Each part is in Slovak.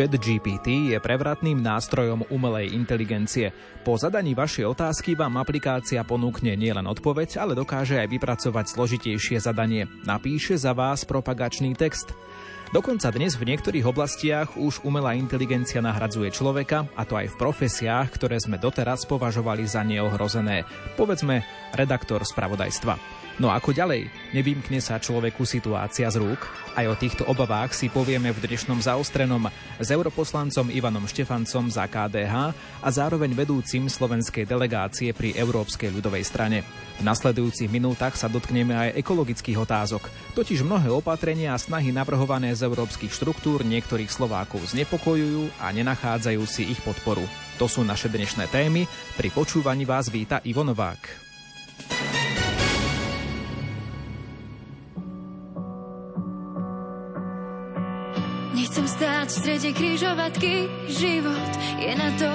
Chat GPT je prevratným nástrojom umelej inteligencie. Po zadaní vašej otázky vám aplikácia ponúkne nielen odpoveď, ale dokáže aj vypracovať zložitejšie zadanie. Napíše za vás propagačný text. Dokonca dnes v niektorých oblastiach už umelá inteligencia nahradzuje človeka, a to aj v profesiách, ktoré sme doteraz považovali za neohrozené. Povedzme, redaktor spravodajstva. No ako ďalej? Nevymkne sa človeku situácia z rúk? Aj o týchto obavách si povieme v dnešnom zaostrenom s europoslancom Ivanom Štefancom za KDH a zároveň vedúcim slovenskej delegácie pri Európskej ľudovej strane. V nasledujúcich minútach sa dotkneme aj ekologických otázok. Totiž mnohé opatrenia a snahy navrhované z európskych štruktúr niektorých Slovákov znepokojujú a nenachádzajú si ich podporu. To sú naše dnešné témy. Pri počúvaní vás víta Ivo Novák. Nechcem stáť v strede križovatky, život je na to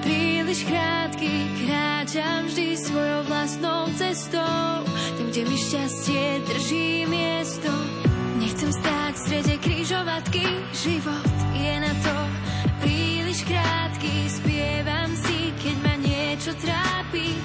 príliš krátky. Kráčam vždy svojou vlastnou cestou, tam, kde mi šťastie drží miesto. Nechcem stáť v strede križovatky, život je na to príliš krátky. Spievam si, keď ma niečo trápi,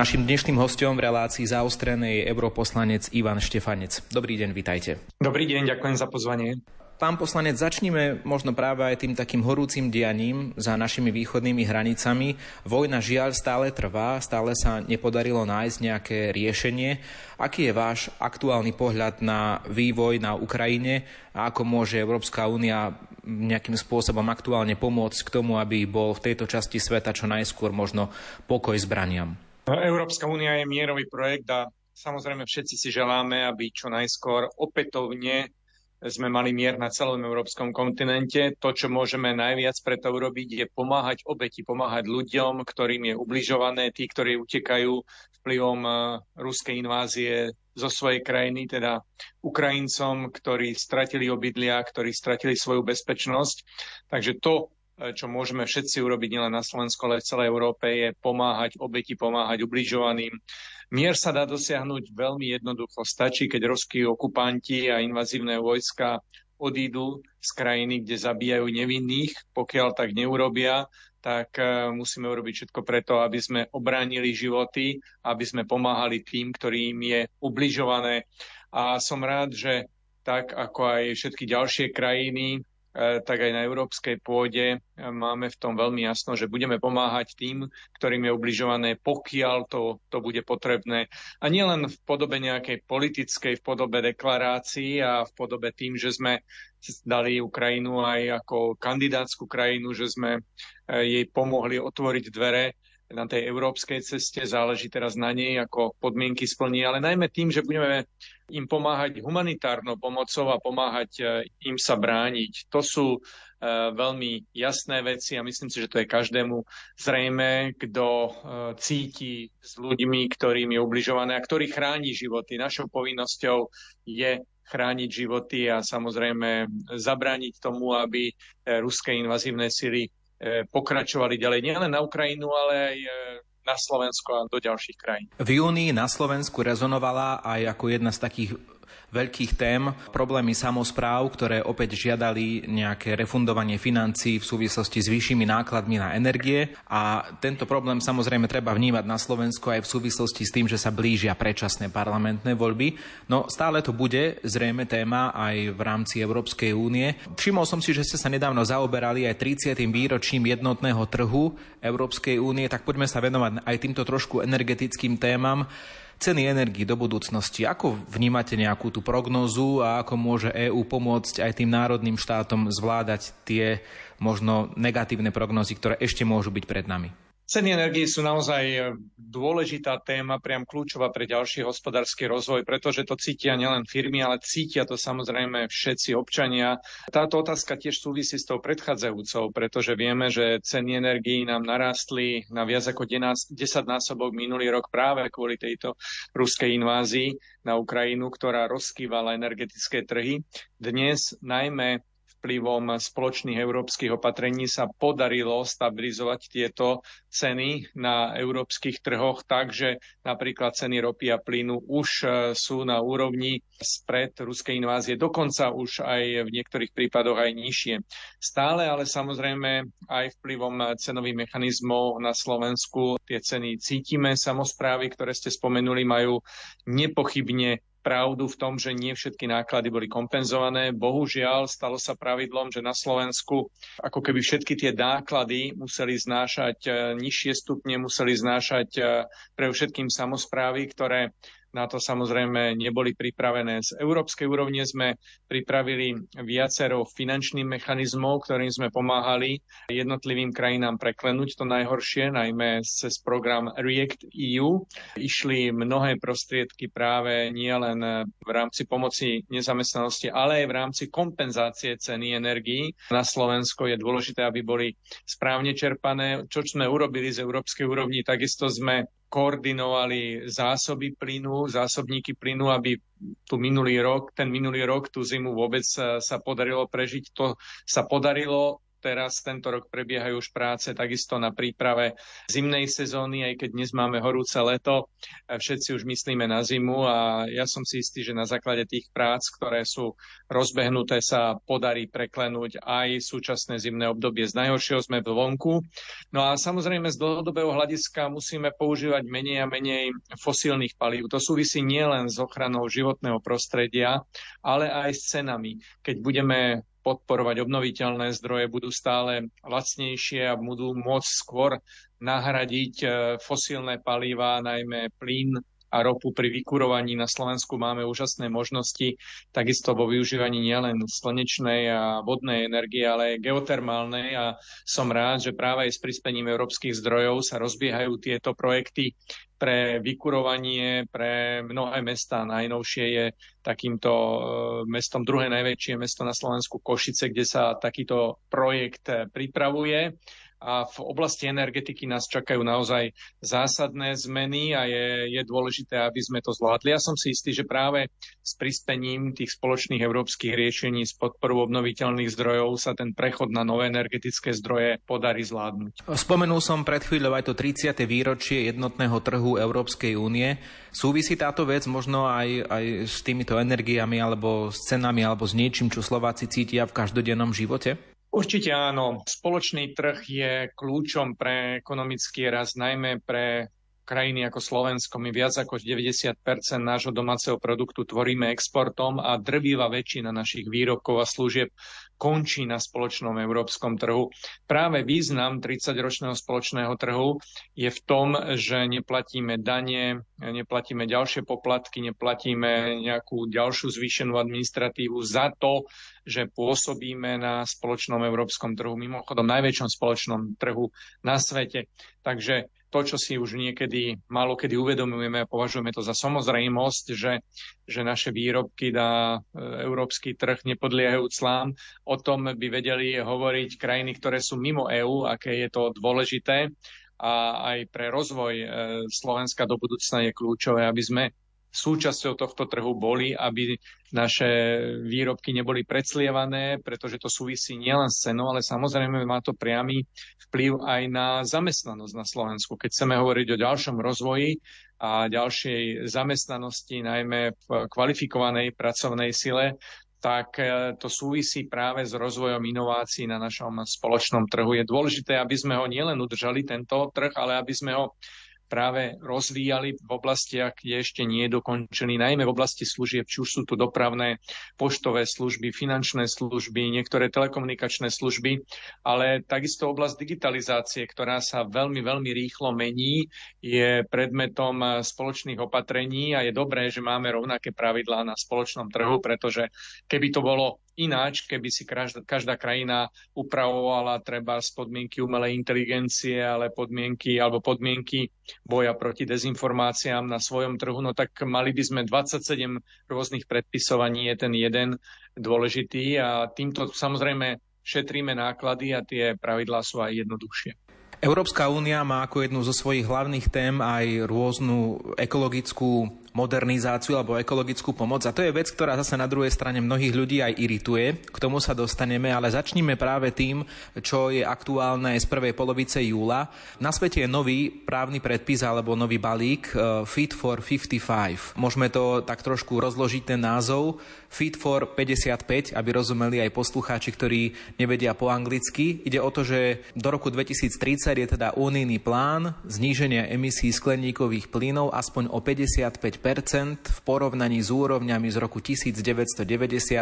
Našim dnešným hostom v relácii zaostrenej je europoslanec Ivan Štefanec. Dobrý deň, vitajte. Dobrý deň, ďakujem za pozvanie. Pán poslanec, začníme možno práve aj tým takým horúcim dianím za našimi východnými hranicami. Vojna žiaľ stále trvá, stále sa nepodarilo nájsť nejaké riešenie. Aký je váš aktuálny pohľad na vývoj na Ukrajine a ako môže Európska únia nejakým spôsobom aktuálne pomôcť k tomu, aby bol v tejto časti sveta čo najskôr možno pokoj zbraniam? Európska únia je mierový projekt a samozrejme všetci si želáme, aby čo najskôr opätovne sme mali mier na celom európskom kontinente. To, čo môžeme najviac preto urobiť, je pomáhať obeti, pomáhať ľuďom, ktorým je ubližované, tí, ktorí utekajú vplyvom eh, ruskej invázie zo svojej krajiny, teda Ukrajincom, ktorí stratili obydlia, ktorí stratili svoju bezpečnosť. Takže to, čo môžeme všetci urobiť nielen na Slovensku, ale v celej Európe, je pomáhať obeti, pomáhať ubližovaným. Mier sa dá dosiahnuť veľmi jednoducho. Stačí, keď ruskí okupanti a invazívne vojska odídu z krajiny, kde zabíjajú nevinných. Pokiaľ tak neurobia, tak e, musíme urobiť všetko preto, aby sme obránili životy, aby sme pomáhali tým, ktorým je ubližované. A som rád, že tak ako aj všetky ďalšie krajiny E, tak aj na európskej pôde e, máme v tom veľmi jasno, že budeme pomáhať tým, ktorým je ubližované, pokiaľ to, to bude potrebné. A nielen v podobe nejakej politickej, v podobe deklarácií a v podobe tým, že sme dali Ukrajinu aj ako kandidátsku krajinu, že sme e, jej pomohli otvoriť dvere na tej európskej ceste, záleží teraz na nej, ako podmienky splní, ale najmä tým, že budeme im pomáhať humanitárnou pomocou a pomáhať e, im sa brániť. To sú e, veľmi jasné veci a myslím si, že to je každému zrejme, kto e, cíti s ľuďmi, ktorým je ubližované a ktorý chráni životy. Našou povinnosťou je chrániť životy a samozrejme zabrániť tomu, aby ruské invazívne sily pokračovali ďalej nielen na Ukrajinu, ale aj e, na Slovensko a do ďalších krajín. V júni na Slovensku rezonovala aj ako jedna z takých veľkých tém, problémy samozpráv, ktoré opäť žiadali nejaké refundovanie financií v súvislosti s vyššími nákladmi na energie a tento problém samozrejme treba vnímať na Slovensku aj v súvislosti s tým, že sa blížia predčasné parlamentné voľby. No stále to bude zrejme téma aj v rámci Európskej únie. Všimol som si, že ste sa nedávno zaoberali aj 30. výročím jednotného trhu Európskej únie, tak poďme sa venovať aj týmto trošku energetickým témam ceny energii do budúcnosti. Ako vnímate nejakú tú prognózu a ako môže EÚ pomôcť aj tým národným štátom zvládať tie možno negatívne prognózy, ktoré ešte môžu byť pred nami? Ceny energii sú naozaj e, dôležitá téma, priam kľúčová pre ďalší hospodársky rozvoj, pretože to cítia nielen firmy, ale cítia to samozrejme všetci občania. Táto otázka tiež súvisí s tou predchádzajúcou, pretože vieme, že ceny energií nám narástli na viac ako 10 násobok minulý rok práve kvôli tejto ruskej invázii na Ukrajinu, ktorá rozkývala energetické trhy. Dnes najmä vplyvom spoločných európskych opatrení sa podarilo stabilizovať tieto ceny na európskych trhoch tak, že napríklad ceny ropy a plynu už e, sú na úrovni spred ruskej invázie, dokonca už aj v niektorých prípadoch aj nižšie. Stále ale samozrejme aj vplyvom cenových mechanizmov na Slovensku tie ceny cítime. Samozprávy, ktoré ste spomenuli, majú nepochybne pravdu v tom, že nie všetky náklady boli kompenzované. Bohužiaľ, stalo sa pravidlom, že na Slovensku ako keby všetky tie náklady museli znášať e, nižšie stupne, museli znášať e, pre všetkým samozprávy, ktoré na to samozrejme neboli pripravené. Z európskej úrovne sme pripravili viacero finančných mechanizmov, ktorým sme pomáhali jednotlivým krajinám preklenúť to najhoršie, najmä cez program React EU. Išli mnohé prostriedky práve nielen v rámci pomoci nezamestnanosti, ale aj v rámci kompenzácie ceny energií. Na Slovensko je dôležité, aby boli správne čerpané. Čo sme urobili z európskej úrovni, takisto sme koordinovali zásoby plynu, zásobníky plynu, aby tu minulý rok, ten minulý rok, tú zimu vôbec sa, sa podarilo prežiť. To sa podarilo Teraz tento rok prebiehajú už práce takisto na príprave zimnej sezóny, aj keď dnes máme horúce leto. Všetci už myslíme na zimu a ja som si istý, že na základe tých prác, ktoré sú rozbehnuté, sa podarí preklenúť aj súčasné zimné obdobie. Z najhoršieho sme vonku. No a samozrejme z dlhodobého hľadiska musíme používať menej a menej fosílnych palív. To súvisí nielen s ochranou životného prostredia, ale aj s cenami. Keď budeme podporovať obnoviteľné zdroje, budú stále lacnejšie a budú môcť skôr nahradiť e, fosílne palíva, najmä plyn a ropu pri vykurovaní na Slovensku máme úžasné možnosti, takisto vo využívaní nielen slnečnej a vodnej energie, ale aj geotermálnej a som rád, že práve aj s prispením európskych zdrojov sa rozbiehajú tieto projekty pre vykurovanie pre mnohé mesta. Najnovšie je takýmto e, mestom druhé najväčšie mesto na Slovensku Košice, kde sa takýto projekt pripravuje a v oblasti energetiky nás čakajú naozaj zásadné zmeny a je, je dôležité, aby sme to zvládli. Ja som si istý, že práve s prispením tých spoločných európskych riešení s podporou obnoviteľných zdrojov sa ten prechod na nové energetické zdroje podarí zvládnuť. Spomenul som pred chvíľou aj to 30. výročie jednotného trhu Európskej únie. Súvisí táto vec možno aj, aj s týmito energiami alebo s cenami alebo s niečím, čo Slováci cítia v každodennom živote? Určite áno. Spoločný trh je kľúčom pre ekonomický rast, najmä pre krajiny ako Slovensko. My viac ako 90% nášho domáceho produktu tvoríme exportom a drvíva väčšina našich výrobkov a služieb končí na spoločnom európskom trhu. Práve význam 30-ročného spoločného trhu je v tom, že neplatíme dane, neplatíme ďalšie poplatky, neplatíme nejakú ďalšiu zvýšenú administratívu za to, že pôsobíme na spoločnom európskom trhu, mimochodom najväčšom spoločnom trhu na svete. Takže to, čo si už niekedy málo kedy uvedomujeme a považujeme to za samozrejmosť, že, že naše výrobky na e, európsky trh nepodliehajú clám. O tom by vedeli hovoriť krajiny, ktoré sú mimo EÚ, aké je to dôležité. A aj pre rozvoj e, Slovenska do budúcna je kľúčové, aby sme súčasťou tohto trhu boli, aby naše výrobky neboli preclievané, pretože to súvisí nielen s cenou, ale samozrejme má to priamy vplyv aj na zamestnanosť na Slovensku. Keď chceme hovoriť o ďalšom rozvoji a ďalšej zamestnanosti, najmä v kvalifikovanej pracovnej sile, tak e, to súvisí práve s rozvojom inovácií na našom spoločnom trhu. Je dôležité, aby sme ho nielen udržali, tento trh, ale aby sme ho práve rozvíjali v oblastiach, kde ešte nie je dokončený, najmä v oblasti služieb, či už sú tu dopravné, poštové služby, finančné služby, niektoré telekomunikačné služby, ale takisto oblasť digitalizácie, ktorá sa veľmi, veľmi rýchlo mení, je predmetom spoločných opatrení a je dobré, že máme rovnaké pravidlá na spoločnom trhu, pretože keby to bolo ináč, keby si každá, krajina upravovala treba z podmienky umelej inteligencie, ale podmienky alebo podmienky boja proti dezinformáciám na svojom trhu, no tak mali by sme 27 rôznych predpisov a nie je ten jeden dôležitý a týmto samozrejme šetríme náklady a tie pravidlá sú aj jednoduchšie. Európska únia má ako jednu zo svojich hlavných tém aj rôznu ekologickú modernizáciu alebo ekologickú pomoc. A to je vec, ktorá zase na druhej strane mnohých ľudí aj irituje. K tomu sa dostaneme, ale začníme práve tým, čo je aktuálne z prvej polovice júla. Na svete je nový právny predpis alebo nový balík uh, Fit for 55. Môžeme to tak trošku rozložiť ten názov. Fit for 55, aby rozumeli aj poslucháči, ktorí nevedia po anglicky. Ide o to, že do roku 2030 je teda unijný plán zníženia emisí skleníkových plynov aspoň o 55 v porovnaní s úrovňami z roku 1990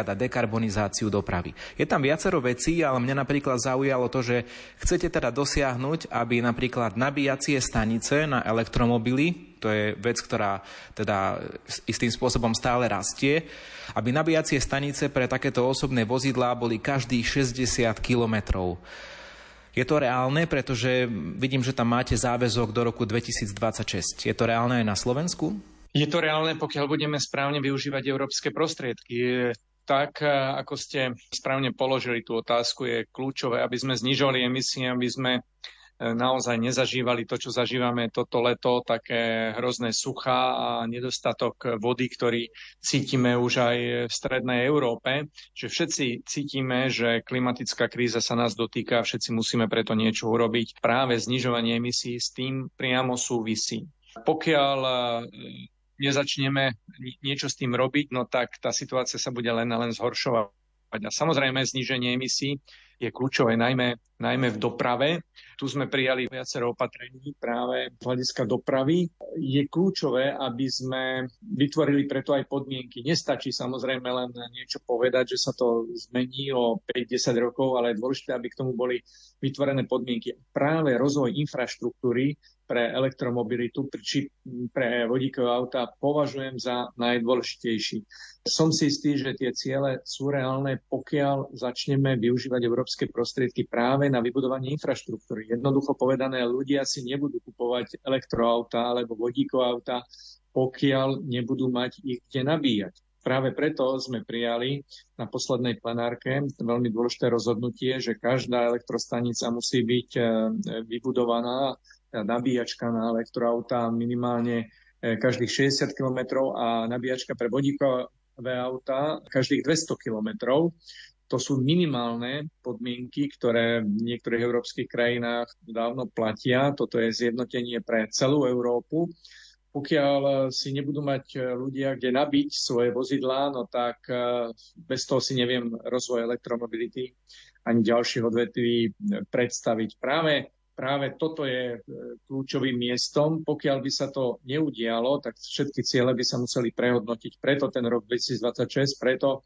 a dekarbonizáciu dopravy. Je tam viacero vecí, ale mňa napríklad zaujalo to, že chcete teda dosiahnuť, aby napríklad nabíjacie stanice na elektromobily, to je vec, ktorá teda istým spôsobom stále rastie, aby nabíjacie stanice pre takéto osobné vozidlá boli každých 60 kilometrov. Je to reálne, pretože vidím, že tam máte záväzok do roku 2026. Je to reálne aj na Slovensku? Je to reálne, pokiaľ budeme správne využívať európske prostriedky. Tak, ako ste správne položili tú otázku, je kľúčové, aby sme znižovali emisie, aby sme e, naozaj nezažívali to, čo zažívame toto leto, také hrozné sucha a nedostatok vody, ktorý cítime už aj v strednej Európe, že všetci cítime, že klimatická kríza sa nás dotýka a všetci musíme preto niečo urobiť. Práve znižovanie emisí s tým priamo súvisí. Pokiaľ nezačneme niečo s tým robiť, no tak tá situácia sa bude len a len zhoršovať. A samozrejme zníženie emisí je kľúčové najmä, najmä v doprave. Tu sme prijali viacero opatrení práve z hľadiska dopravy. Je kľúčové, aby sme vytvorili preto aj podmienky. Nestačí samozrejme len niečo povedať, že sa to zmení o 5-10 rokov, ale je dôležité, aby k tomu boli vytvorené podmienky. Práve rozvoj infraštruktúry pre elektromobilitu či pre vodíkové auta považujem za najdôležitejší. Som si istý, že tie ciele sú reálne, pokiaľ začneme využívať európske prostriedky práve na vybudovanie infraštruktúry. Jednoducho povedané, ľudia si nebudú kupovať elektroauta alebo vodíkové auta, pokiaľ nebudú mať ich kde nabíjať. Práve preto sme prijali na poslednej plenárke veľmi dôležité rozhodnutie, že každá elektrostanica musí byť eh, vybudovaná nabíjačka na elektroauta minimálne e, každých 60 km a nabíjačka pre vodíkové auta každých 200 km. To sú minimálne podmienky, ktoré v niektorých európskych krajinách dávno platia. Toto je zjednotenie pre celú Európu. Pokiaľ si nebudú mať ľudia, kde nabiť svoje vozidlá, no tak e, bez toho si neviem rozvoj elektromobility ani ďalších odvetví predstaviť. Práve práve toto je e, kľúčovým miestom. Pokiaľ by sa to neudialo, tak všetky ciele by sa museli prehodnotiť. Preto ten rok 2026, preto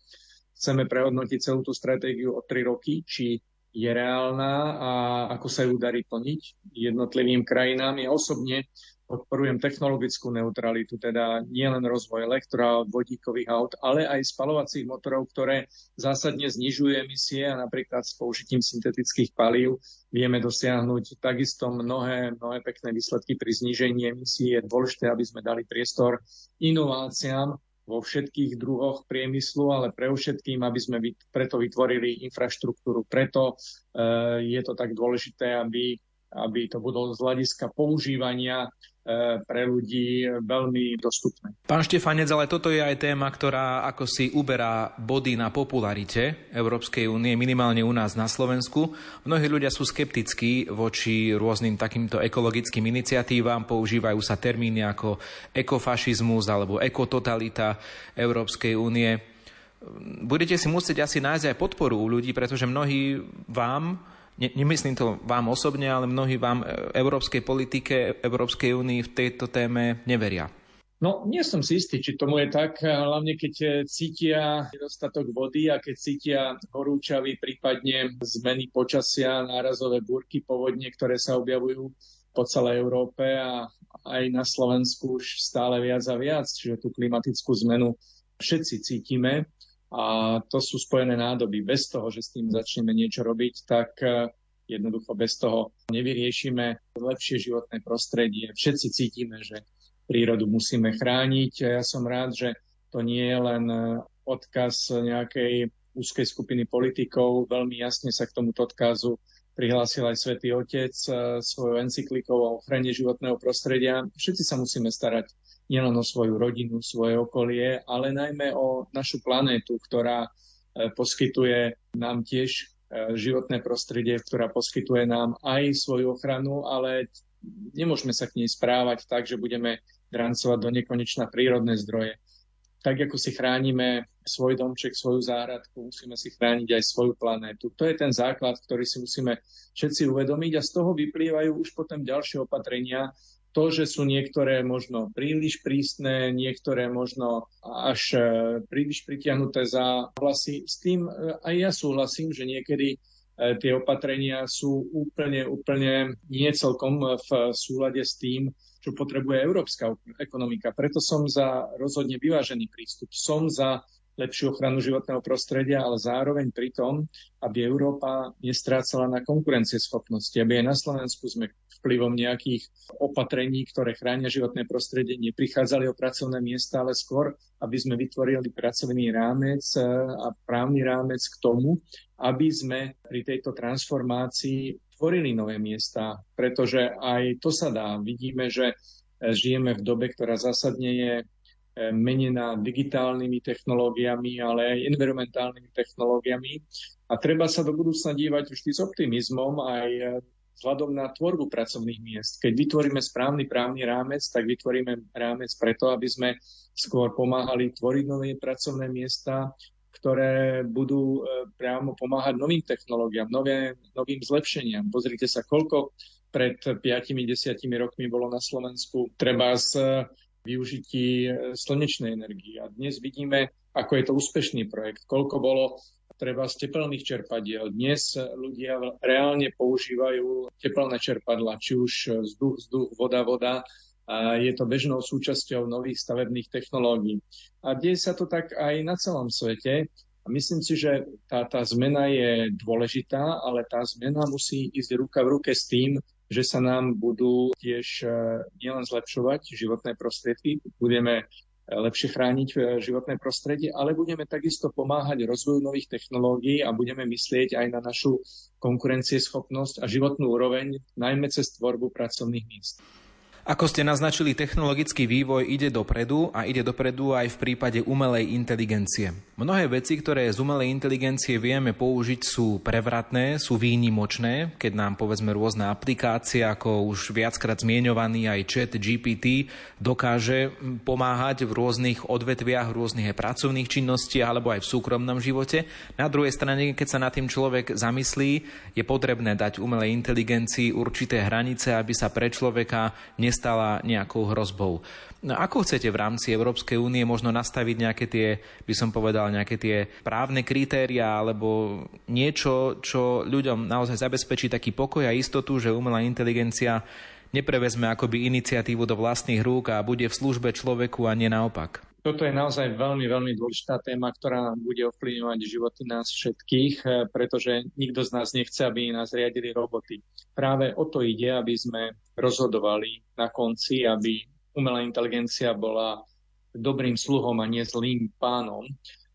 chceme prehodnotiť celú tú stratégiu o tri roky, či je reálna a ako sa ju darí plniť jednotlivým krajinám. Ja osobne podporujem technologickú neutralitu, teda nielen rozvoj elektroaut, vodíkových aut, ale aj spalovacích motorov, ktoré zásadne znižujú emisie a napríklad s použitím syntetických palív vieme dosiahnuť takisto mnohé, mnohé pekné výsledky pri znížení emisí. Je dôležité, aby sme dali priestor inováciám vo všetkých druhoch priemyslu, ale pre všetkým, aby sme preto vytvorili infraštruktúru. Preto e, je to tak dôležité, aby, aby to bolo z hľadiska používania pre ľudí veľmi dostupné. Pán Štefanec, ale toto je aj téma, ktorá ako si uberá body na popularite Európskej únie, minimálne u nás na Slovensku. Mnohí ľudia sú skeptickí voči rôznym takýmto ekologickým iniciatívam, používajú sa termíny ako ekofašizmus alebo ekototalita Európskej únie. Budete si musieť asi nájsť aj podporu u ľudí, pretože mnohí vám nemyslím to vám osobne, ale mnohí vám e, európskej politike, Európskej únii v tejto téme neveria. No, nie som si istý, či tomu je tak, hlavne keď e, cítia nedostatok vody a keď cítia horúčavy, prípadne zmeny počasia, nárazové búrky, povodne, ktoré sa objavujú po celej Európe a aj na Slovensku už stále viac a viac, čiže tú klimatickú zmenu všetci cítime. A to sú spojené nádoby. Bez toho, že s tým začneme niečo robiť, tak e, jednoducho bez toho nevyriešime lepšie životné prostredie. Všetci cítime, že prírodu musíme chrániť. Ja som rád, že to nie je len e, odkaz nejakej úzkej skupiny politikov. Veľmi jasne sa k tomuto odkazu prihlásil aj Svätý Otec e, svojou encyklikou o ochrane životného prostredia. Všetci sa musíme starať nielen o svoju rodinu, svoje okolie, ale najmä o našu planétu, ktorá e, poskytuje nám tiež e, životné prostredie, ktorá poskytuje nám aj svoju ochranu, ale nemôžeme sa k nej správať tak, že budeme drancovať do nekonečna prírodné zdroje. Tak ako si chránime svoj domček, svoju záhradku, musíme si chrániť aj svoju planétu. To je ten základ, ktorý si musíme všetci uvedomiť a z toho vyplývajú už potom ďalšie opatrenia, to, že sú niektoré možno príliš prísne, niektoré možno až e, príliš pritiahnuté za vlasy, s tým e, aj ja súhlasím, že niekedy e, tie opatrenia sú úplne, úplne nie celkom v súlade s tým, čo potrebuje európska ekonomika. Preto som za rozhodne vyvážený prístup. Som za lepšiu ochranu životného prostredia, ale zároveň pri tom, aby Európa nestrácala na konkurencieschopnosti, aby aj na Slovensku sme vplyvom nejakých opatrení, ktoré chránia životné prostredie, neprichádzali o pracovné miesta, ale skôr, aby sme vytvorili pracovný rámec e, a právny rámec k tomu, aby sme pri tejto transformácii tvorili nové miesta, pretože aj to sa dá. Vidíme, že e, žijeme v dobe, ktorá zásadne je menená digitálnymi technológiami, ale aj environmentálnymi technológiami. A treba sa do budúcna dívať vždy s optimizmom aj e, vzhľadom na tvorbu pracovných miest. Keď vytvoríme správny právny rámec, tak vytvoríme rámec preto, aby sme skôr pomáhali tvoriť nové pracovné miesta, ktoré budú e, priamo pomáhať novým technológiám, nové, novým zlepšeniam. Pozrite sa, koľko pred 5-10 rokmi bolo na Slovensku treba z využití e, slnečnej energie. A dnes vidíme, ako je to úspešný projekt, koľko bolo treba z tepelných čerpadiel. Dnes ľudia reálne používajú tepelné čerpadla, či už vzduch, vzduch, voda, voda. A je to bežnou súčasťou nových stavebných technológií. A deje sa to tak aj na celom svete. A myslím si, že tá, tá zmena je dôležitá, ale tá zmena musí ísť ruka v ruke s tým, že sa nám budú tiež e, nielen zlepšovať životné prostriedky, budeme e, lepšie chrániť e, životné prostredie, ale budeme takisto pomáhať rozvoju nových technológií a budeme myslieť aj na našu konkurencieschopnosť a životnú úroveň, najmä cez tvorbu pracovných miest. Ako ste naznačili, technologický vývoj ide dopredu a ide dopredu aj v prípade umelej inteligencie. Mnohé veci, ktoré z umelej inteligencie vieme použiť, sú prevratné, sú výnimočné, keď nám povedzme rôzne aplikácie, ako už viackrát zmienovaný aj chat GPT, dokáže pomáhať v rôznych odvetviach, v rôznych pracovných činnostiach alebo aj v súkromnom živote. Na druhej strane, keď sa nad tým človek zamyslí, je potrebné dať umelej inteligencii určité hranice, aby sa pre človeka nestala nejakou hrozbou. No ako chcete v rámci Európskej únie možno nastaviť nejaké tie, by som povedal, nejaké tie právne kritéria alebo niečo, čo ľuďom naozaj zabezpečí taký pokoj a istotu, že umelá inteligencia neprevezme akoby iniciatívu do vlastných rúk a bude v službe človeku a nie naopak? Toto je naozaj veľmi, veľmi dôležitá téma, ktorá bude ovplyvňovať životy nás všetkých, pretože nikto z nás nechce, aby nás riadili roboty. Práve o to ide, aby sme rozhodovali na konci, aby umelá inteligencia bola dobrým sluhom a nie zlým pánom.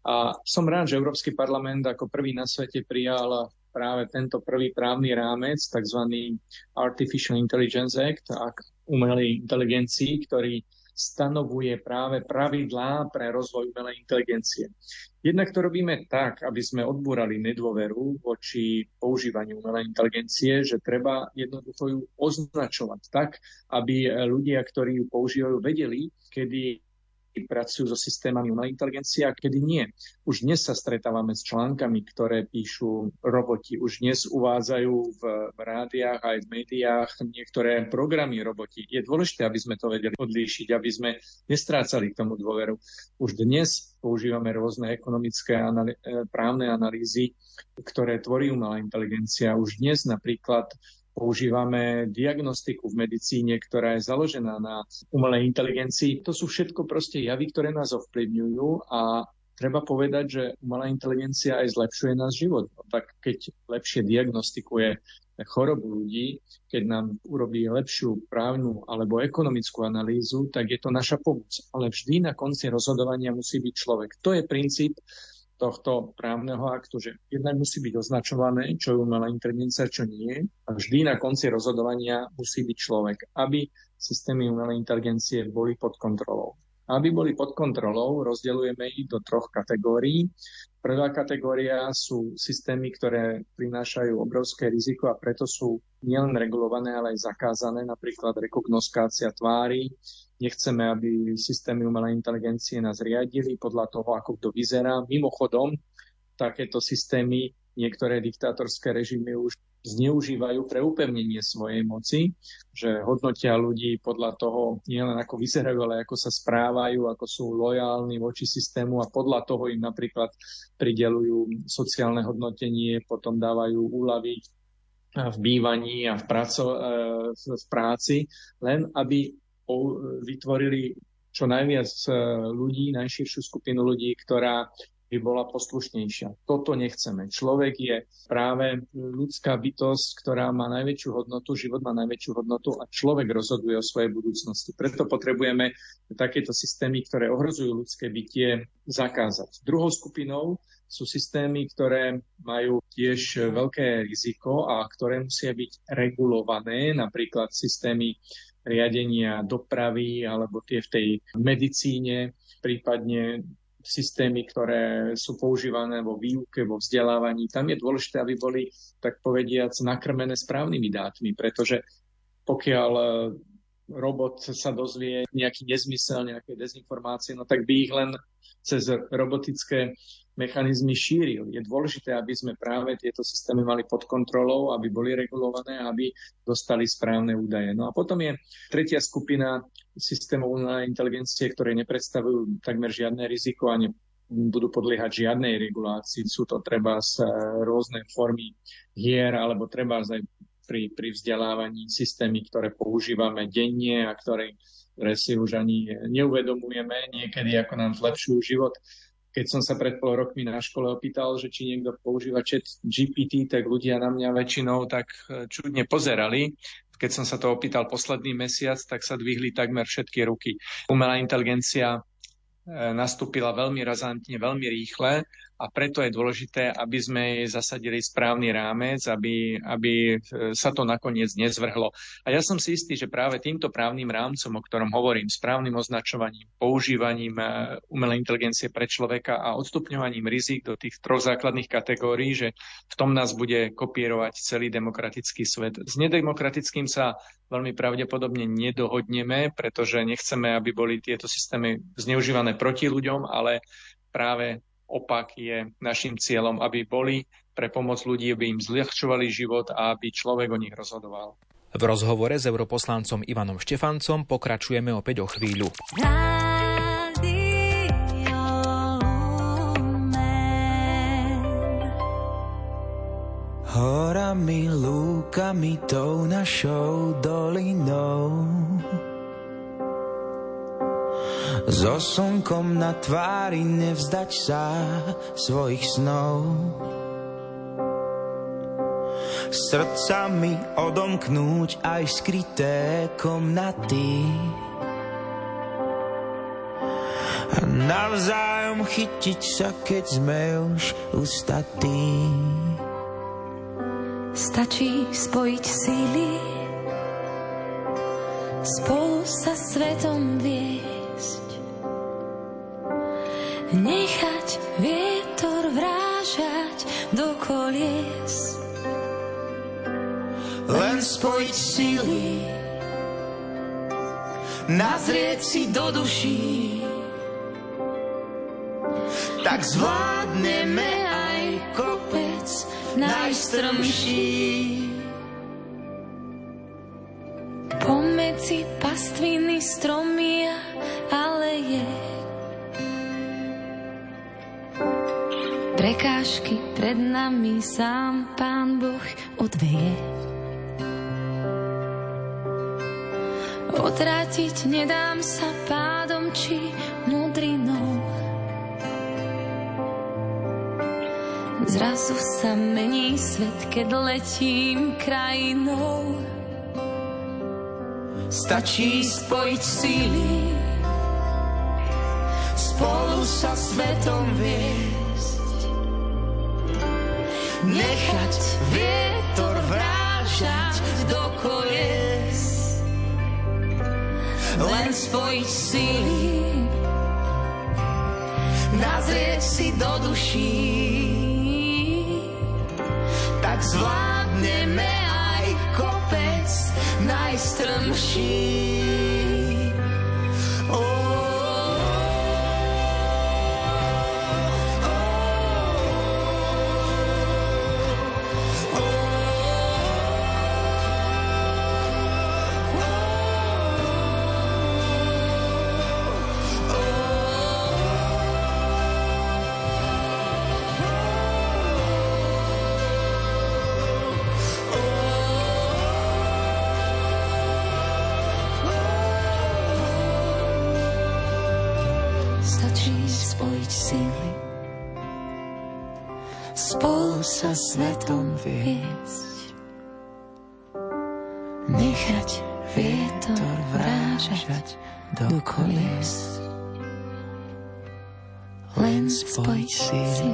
A som rád, že Európsky parlament ako prvý na svete prijal práve tento prvý právny rámec, tzv. Artificial Intelligence Act, a umelej inteligencii, ktorý stanovuje práve pravidlá pre rozvoj umelej inteligencie. Jednak to robíme tak, aby sme odbúrali nedôveru voči používaniu umelej inteligencie, že treba jednoducho ju označovať tak, aby ľudia, ktorí ju používajú, vedeli, kedy pracujú so systémami umelej inteligencie a kedy nie. Už dnes sa stretávame s článkami, ktoré píšu roboti. Už dnes uvádzajú v, rádiách aj v médiách niektoré programy roboti. Je dôležité, aby sme to vedeli odlíšiť, aby sme nestrácali k tomu dôveru. Už dnes používame rôzne ekonomické analý- e, právne analýzy, ktoré tvorí umelá inteligencia. Už dnes napríklad používame diagnostiku v medicíne, ktorá je založená na umelej inteligencii. To sú všetko proste javy, ktoré nás ovplyvňujú a treba povedať, že umelá inteligencia aj zlepšuje náš život. No, tak keď lepšie diagnostikuje chorobu ľudí, keď nám urobí lepšiu právnu alebo ekonomickú analýzu, tak je to naša pomoc. Ale vždy na konci rozhodovania musí byť človek. To je princíp tohto právneho aktu, že jednak musí byť označované, čo je umelá inteligencia, čo nie. A vždy na konci rozhodovania musí byť človek, aby systémy umelej inteligencie boli pod kontrolou. Aby boli pod kontrolou, rozdeľujeme ich do troch kategórií. Prvá kategória sú systémy, ktoré prinášajú obrovské riziko a preto sú nielen regulované, ale aj zakázané, napríklad rekognoskácia tvári, Nechceme, aby systémy umelej inteligencie nás riadili podľa toho, ako kto vyzerá. Mimochodom, takéto systémy niektoré diktátorské režimy už zneužívajú pre upevnenie svojej moci, že hodnotia ľudí podľa toho nielen ako vyzerajú, ale ako sa správajú, ako sú lojálni voči systému a podľa toho im napríklad pridelujú sociálne hodnotenie, potom dávajú úlavy v bývaní a v, praco, e, v práci, len aby vytvorili čo najviac e, ľudí, najširšiu skupinu ľudí, ktorá by bola poslušnejšia. Toto nechceme. Človek je práve ľudská bytosť, ktorá má najväčšiu hodnotu, život má najväčšiu hodnotu a človek rozhoduje o svojej budúcnosti. Preto potrebujeme takéto systémy, ktoré ohrozujú ľudské bytie, zakázať. Druhou skupinou sú systémy, ktoré majú tiež veľké riziko a ktoré musia byť regulované, napríklad systémy riadenia dopravy alebo tie v tej medicíne, prípadne systémy, ktoré sú používané vo výuke, vo vzdelávaní. Tam je dôležité, aby boli, tak povediac, nakrmené správnymi dátmi, pretože pokiaľ e, robot sa dozvie nejaký nezmysel, nejaké dezinformácie, no tak by ich len cez robotické mechanizmy šíril. Je dôležité, aby sme práve tieto systémy mali pod kontrolou, aby boli regulované, aby dostali správne údaje. No a potom je tretia skupina systémov umelej inteligencie, ktoré nepredstavujú takmer žiadne riziko a budú podliehať žiadnej regulácii. Sú to treba z rôzne formy hier alebo treba aj pri, pri vzdelávaní systémy, ktoré používame denne a ktoré, ktoré si už ani neuvedomujeme niekedy, ako nám zlepšujú život keď som sa pred pol rokmi na škole opýtal, že či niekto používa chat GPT, tak ľudia na mňa väčšinou tak e, čudne pozerali. Keď som sa to opýtal posledný mesiac, tak sa dvihli takmer všetky ruky. Umelá inteligencia e, nastúpila veľmi razantne, veľmi rýchle a preto je dôležité, aby sme jej zasadili správny rámec, aby, aby e, sa to nakoniec nezvrhlo. A ja som si istý, že práve týmto právnym rámcom, o ktorom hovorím, správnym označovaním, používaním e, umelej inteligencie pre človeka a odstupňovaním rizik do tých troch základných kategórií, že v tom nás bude kopírovať celý demokratický svet. S nedemokratickým sa veľmi pravdepodobne nedohodneme, pretože nechceme, aby boli tieto systémy zneužívané proti ľuďom, ale práve opak je našim cieľom, aby boli pre pomoc ľudí, aby im zľahčovali život a aby človek o nich rozhodoval. V rozhovore s europoslancom Ivanom Štefancom pokračujeme opäť o chvíľu. Horami, lúkami, tou našou dolinou So slnkom na tvári nevzdať sa svojich snov. Srdcami odomknúť aj skryté komnaty. A navzájom chytiť sa, keď sme už ustatí. Stačí spojiť síly, spolu sa svetom viesť. Nechať vietor vrážať do kolies. Len spojiť síly, nazrieť si do duší, tak zvládneme aj kopec najstrmší. Pomedzi pastviny stromy a aleje Prekážky pred nami sám Pán Boh odveje Otrátiť nedám sa pádom či mudrinou Zrazu sa mení svet, keď letím krajinou. Stačí spojiť síly, spolu sa svetom viesť. Nechať vietor vrážať do kolies. Len spojiť síly, nazrieť si do duší tak zvládneme aj kopec najstrmší. Nechať vietor vrážať do kolies. Len spojiť si,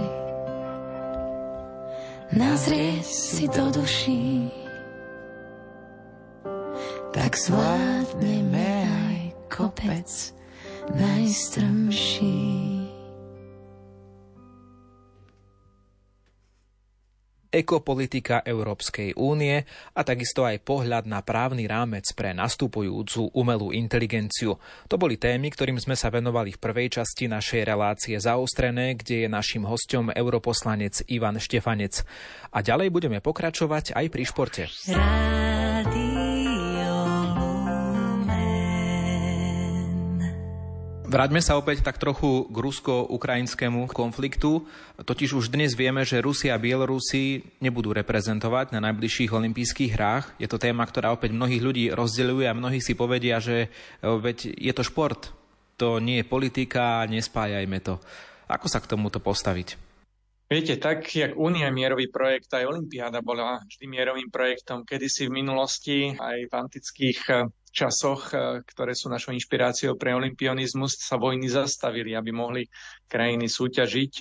nazrieť si do duší. Tak zvládneme aj kopec najstrmší. Ekopolitika Európskej únie a takisto aj pohľad na právny rámec pre nastupujúcu umelú inteligenciu. To boli témy, ktorým sme sa venovali v prvej časti našej relácie zaostrené, kde je našim hostom europoslanec Ivan Štefanec. A ďalej budeme pokračovať aj pri športe. Rádio. Vráťme sa opäť tak trochu k rusko-ukrajinskému konfliktu. Totiž už dnes vieme, že Rusia a Bielorusi nebudú reprezentovať na najbližších olympijských hrách. Je to téma, ktorá opäť mnohých ľudí rozdeľuje a mnohí si povedia, že e, veď je to šport, to nie je politika, nespájajme to. Ako sa k tomuto postaviť? Viete, tak, jak Únia mierový projekt, aj Olympiáda bola vždy mierovým projektom. Kedysi v minulosti, aj v antických časoch, e, ktoré sú našou inšpiráciou pre olimpionizmus, sa vojny zastavili, aby mohli krajiny súťažiť.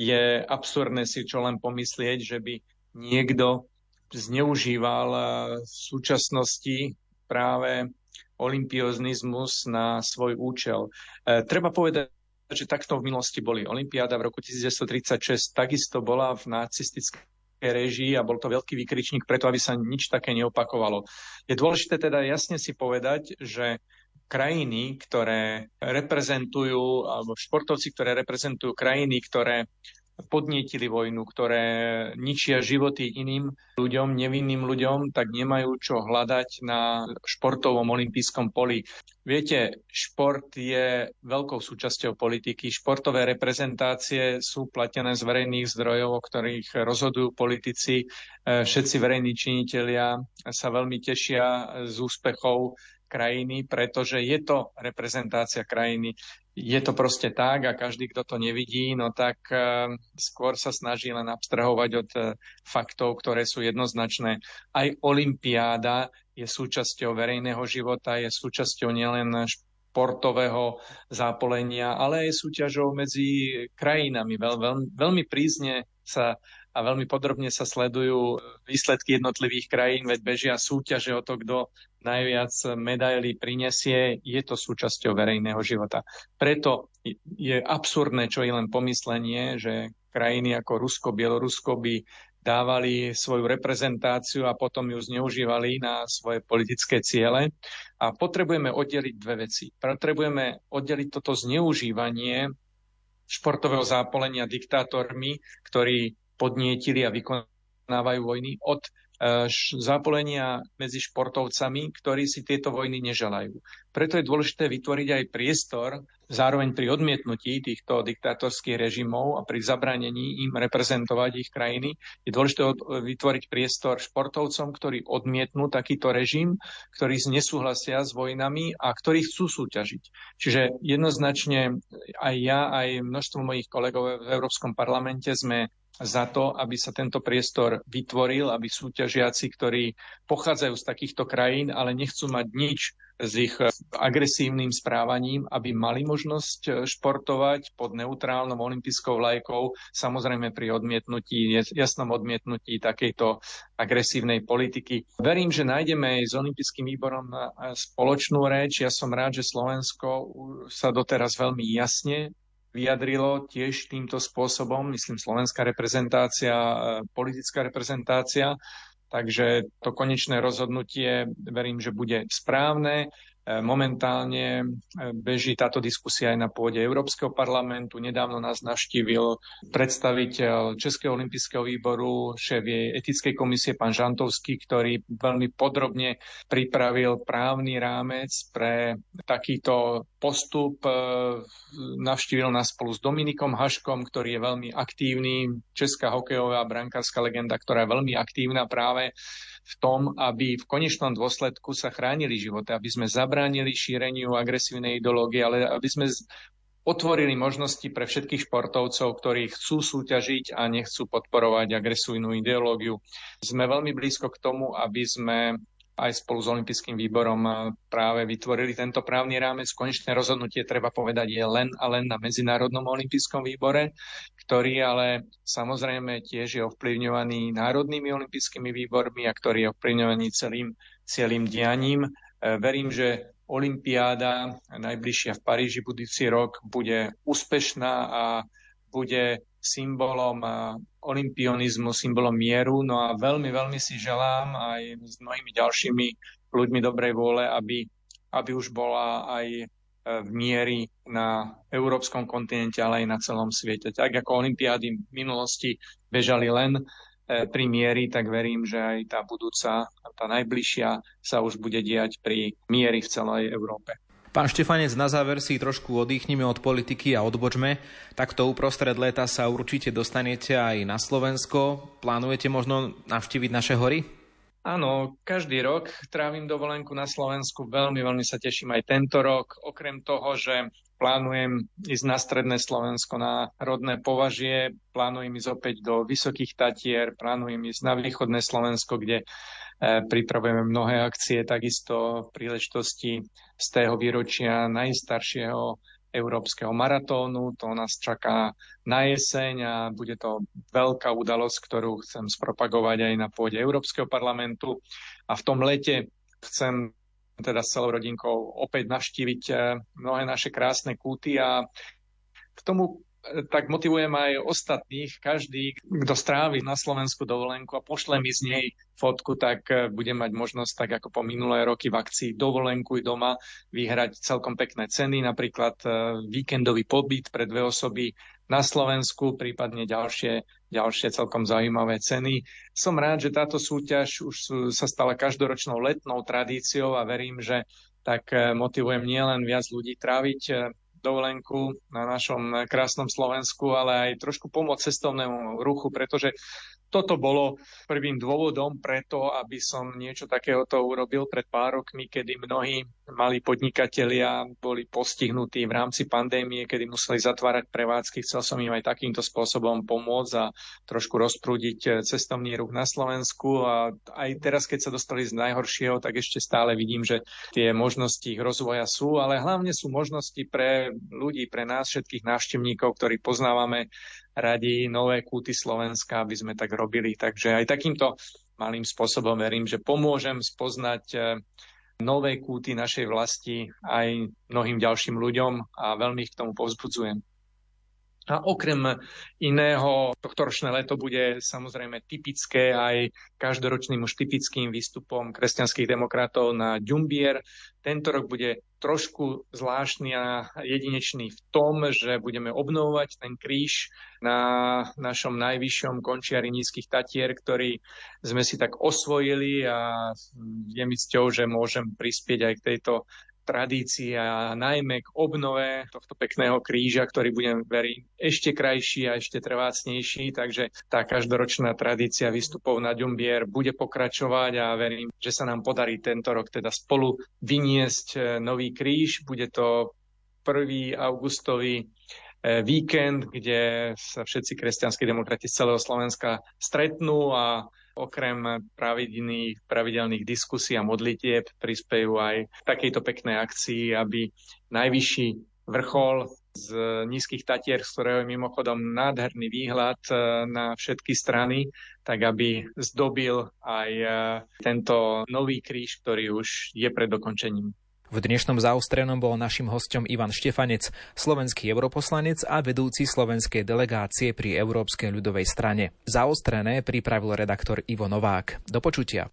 Je absurdné si čo len pomyslieť, že by niekto zneužíval e, v súčasnosti práve olimpionizmus na svoj účel. E, treba povedať, že takto v minulosti boli. Olympiáda v roku 1936 takisto bola v nacistickej režii a bol to veľký výkričník preto, aby sa nič také neopakovalo. Je dôležité teda jasne si povedať, že krajiny, ktoré reprezentujú, alebo športovci, ktoré reprezentujú krajiny, ktoré podnietili vojnu, ktoré ničia životy iným ľuďom, nevinným ľuďom, tak nemajú čo hľadať na športovom olympijskom poli. Viete, šport je veľkou súčasťou politiky. Športové reprezentácie sú platené z verejných zdrojov, o ktorých rozhodujú politici. E, všetci verejní činitelia sa veľmi tešia z úspechov krajiny, pretože je to reprezentácia krajiny. Je to proste tak a každý, kto to nevidí, no tak uh, skôr sa snaží len abstrahovať od uh, faktov, ktoré sú jednoznačné. Aj Olympiáda je súčasťou verejného života, je súčasťou nielen športového zápolenia, ale aj súťažou medzi krajinami. Veľ, veľ, veľmi prízne sa a veľmi podrobne sa sledujú výsledky jednotlivých krajín, veď bežia súťaže o to, kto najviac medailí prinesie, je to súčasťou verejného života. Preto je absurdné, čo je len pomyslenie, že krajiny ako Rusko, Bielorusko by dávali svoju reprezentáciu a potom ju zneužívali na svoje politické ciele. A potrebujeme oddeliť dve veci. Potrebujeme oddeliť toto zneužívanie športového zápolenia diktátormi, ktorí podnietili a vykonávajú vojny, od e, zápolenia medzi športovcami, ktorí si tieto vojny neželajú. Preto je dôležité vytvoriť aj priestor, zároveň pri odmietnutí týchto diktátorských režimov a pri zabranení im reprezentovať ich krajiny, je dôležité vytvoriť priestor športovcom, ktorí odmietnú takýto režim, ktorí nesúhlasia s vojnami a ktorí chcú súťažiť. Čiže jednoznačne aj ja, aj množstvo mojich kolegov v Európskom parlamente sme za to, aby sa tento priestor vytvoril, aby súťažiaci, ktorí pochádzajú z takýchto krajín, ale nechcú mať nič s ich agresívnym správaním, aby mali možnosť športovať pod neutrálnou olympijskou vlajkou, samozrejme pri odmietnutí, jasnom odmietnutí takejto agresívnej politiky. Verím, že nájdeme aj s olympijským výborom spoločnú reč. Ja som rád, že Slovensko sa doteraz veľmi jasne vyjadrilo tiež týmto spôsobom, myslím, slovenská reprezentácia, e, politická reprezentácia. Takže to konečné rozhodnutie verím, že bude správne. E, momentálne e, beží táto diskusia aj na pôde Európskeho parlamentu. Nedávno nás navštívil predstaviteľ Českého olympijského výboru, šéf jej etickej komisie, pán Žantovský, ktorý veľmi podrobne pripravil právny rámec pre takýto postup. E, navštívil nás spolu s Dominikom Haškom, ktorý je veľmi aktívny, česká hokejová brankárska legenda, ktorá je veľmi aktívna práve v tom, aby v konečnom dôsledku sa chránili životy, aby sme zabránili šíreniu agresívnej ideológie, ale aby sme otvorili možnosti pre všetkých športovcov, ktorí chcú súťažiť a nechcú podporovať agresívnu ideológiu. Sme veľmi blízko k tomu, aby sme aj spolu s Olympijským výborom eh, práve vytvorili tento právny rámec. Konečné rozhodnutie, treba povedať, je len a len na Medzinárodnom olympijskom výbore, ktorý ale samozrejme tiež je ovplyvňovaný národnými olympijskými výbormi a ktorý je ovplyvňovaný celým, celým dianím. Eh, verím, že Olympiáda najbližšia v Paríži budúci rok bude úspešná a bude symbolom olimpionizmu, symbolom mieru. No a veľmi, veľmi si želám aj s mnohými ďalšími ľuďmi dobrej vôle, aby, aby už bola aj e, v miery na európskom kontinente, ale aj na celom svete. Tak ako olympiády v minulosti bežali len e, pri miery, tak verím, že aj tá budúca, tá najbližšia sa už bude diať pri miery v celej Európe. Pán Štefanec, na záver si trošku oddychneme od politiky a odbočme. Takto uprostred leta sa určite dostanete aj na Slovensko. Plánujete možno navštíviť naše hory? Áno, každý rok trávim dovolenku na Slovensku. Veľmi, veľmi sa teším aj tento rok. Okrem toho, že plánujem ísť na stredné Slovensko, na rodné považie, plánujem ísť opäť do Vysokých Tatier, plánujem ísť na východné Slovensko, kde pripravujeme mnohé akcie, takisto príležitosti z tého výročia najstaršieho európskeho maratónu. To nás čaká na jeseň a bude to veľká udalosť, ktorú chcem spropagovať aj na pôde Európskeho parlamentu. A v tom lete chcem teda s celou rodinkou opäť navštíviť e, mnohé naše krásne kúty a k tomu tak motivujem aj ostatných. Každý, kto strávi na Slovensku dovolenku a pošle mi z nej fotku, tak eh, budem mať možnosť, tak ako po minulé roky v akcii dovolenku doma, vyhrať celkom pekné ceny, napríklad eh, víkendový pobyt pre dve osoby na Slovensku, prípadne ďalšie, ďalšie celkom zaujímavé ceny. Som rád, že táto súťaž už sa stala každoročnou letnou tradíciou a verím, že tak eh, motivujem nielen viac ľudí tráviť dovolenku na našom krásnom Slovensku, ale aj trošku pomôcť cestovnému ruchu, pretože toto bolo prvým dôvodom preto, aby som niečo takéhoto urobil pred pár rokmi, kedy mnohí malí podnikatelia boli postihnutí v rámci pandémie, kedy museli zatvárať prevádzky. Chcel som im aj takýmto spôsobom pomôcť a trošku rozprúdiť cestovný ruch na Slovensku. A aj teraz, keď sa dostali z najhoršieho, tak ešte stále vidím, že tie možnosti ich rozvoja sú, ale hlavne sú možnosti pre ľudí, pre nás všetkých návštevníkov, ktorí poznávame radi nové kúty Slovenska, aby sme tak robili. Takže aj takýmto malým spôsobom verím, že pomôžem spoznať eh, nové kúty našej vlasti aj mnohým ďalším ľuďom a veľmi ich k tomu povzbudzujem. A okrem iného, tohto ročné leto bude samozrejme typické aj každoročným už typickým výstupom kresťanských demokratov na Ďumbier. Tento rok bude trošku zvláštny a jedinečný v tom, že budeme obnovovať ten kríž na našom najvyššom končiari nízkych Tatier, ktorý sme si tak osvojili a je mi cťou, že môžem prispieť aj k tejto tradícii a najmä k obnove tohto pekného kríža, ktorý budem veriť ešte krajší a ešte trvácnejší, takže tá každoročná tradícia výstupov na Ďumbier bude pokračovať a verím, že sa nám podarí tento rok teda spolu vyniesť e, nový kríž. Bude to 1. augustový e, víkend, kde sa všetci kresťanskí demokrati z celého Slovenska stretnú a Okrem pravidelných, pravidelných diskusí a modlitieb prispejú aj takejto peknej akcii, aby najvyšší vrchol z nízkych tatier, z ktorého je mimochodom nádherný výhľad e, na všetky strany, tak aby zdobil aj e, tento nový kríž, ktorý už je pred dokončením. V dnešnom zaostrenom bol našim hostom Ivan Štefanec, slovenský europoslanec a vedúci slovenskej delegácie pri Európskej ľudovej strane. Zaostrené pripravil redaktor Ivo Novák. Do počutia.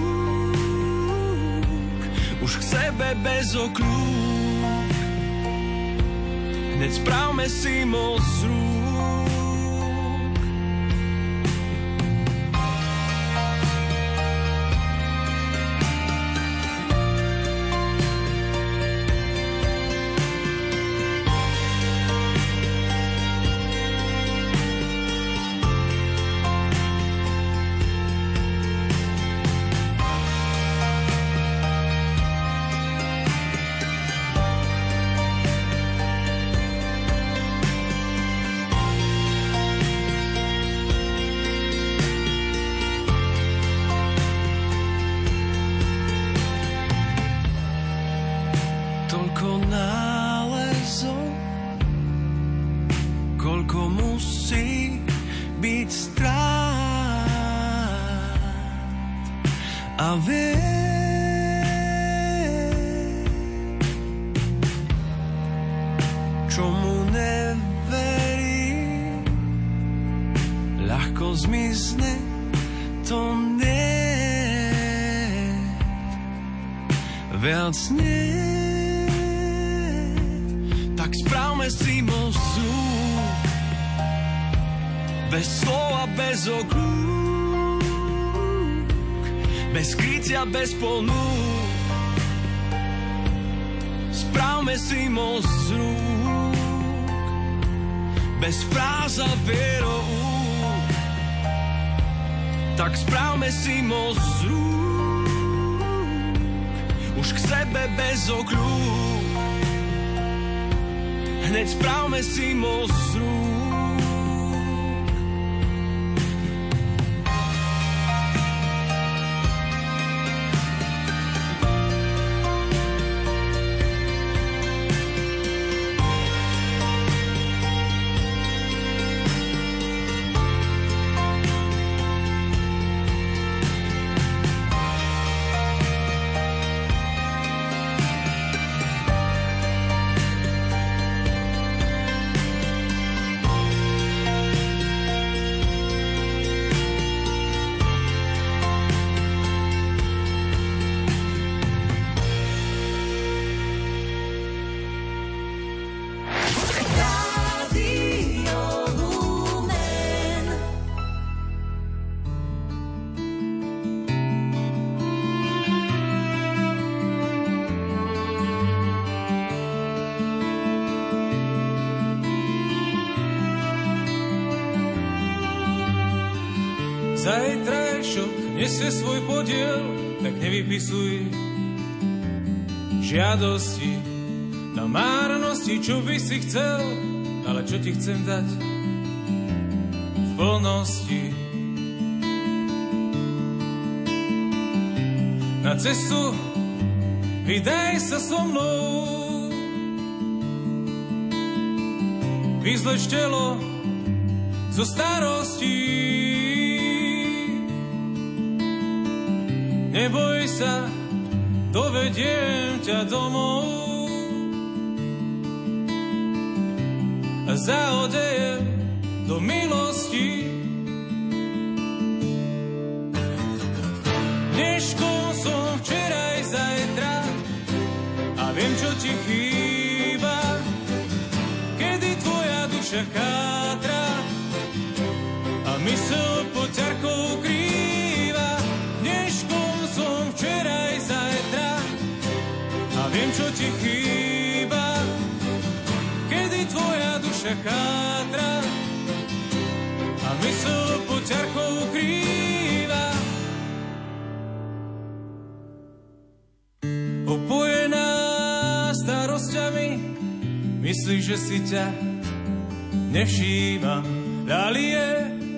už k sebe bez okľúk. Hneď správme si moc z a vie, čomu neverí, ľahko zmizne, to nie, viac nie. Tak správme si mozu, bez slova, bez oklúk, bez krytia, bez ponúk. Správme si moc z rúk, bez fráz a vierou. Tak správme si moc z rúk, už k sebe bez okľúk. Hneď správme si moc z rúk. Nesie svoj podiel, tak nevypisuj žiadosti na márnosti, čo by si chcel, ale čo ti chcem dať v plnosti. Na cestu vydaj sa so mnou, vyzleč telo zo starostí. Neboj sa, dovediem ťa domov a zaodejem do milosti. Dneškom som včera aj zajtra a viem, čo ti chýba, kedy tvoja duša chátra a mysel pod ťarkou krýva. Ti chýba, kedy tvoja duša chátra a mysel pod ťarkou krýva. Opojená starosťami, myslíš, že si ťa nevšímam. Dálie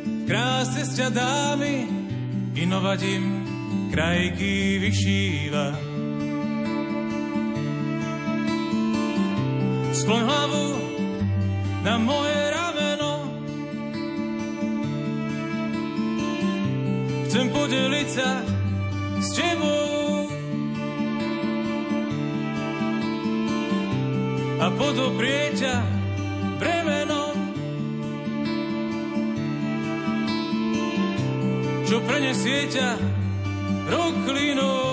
v kráse z ťa dámy, inovať im krajky vyšíva. Skloň hlavu na moje rameno, chcem podeliť sa s tebou. A podobrieť ťa bremenom, čo prenesie ťa roklinou.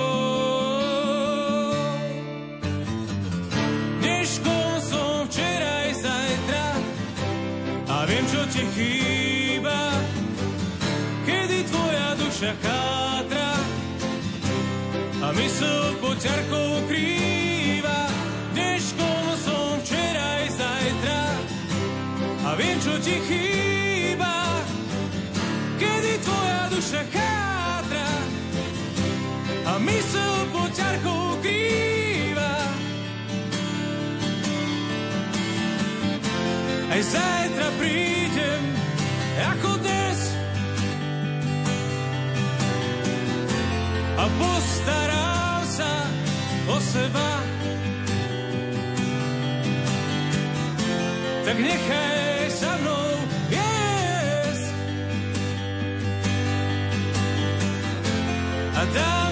Ti chýba, kedy tvoja duša chátra a mysl pod ťarkou krýva. Dneškom som včera aj zajtra a viem, čo ti chýba, kedy tvoja duša chátra a mysl pod ťarkou krýva. Aj zajtra prídem postarám sa o seba. Tak nechaj sa mnou a a dám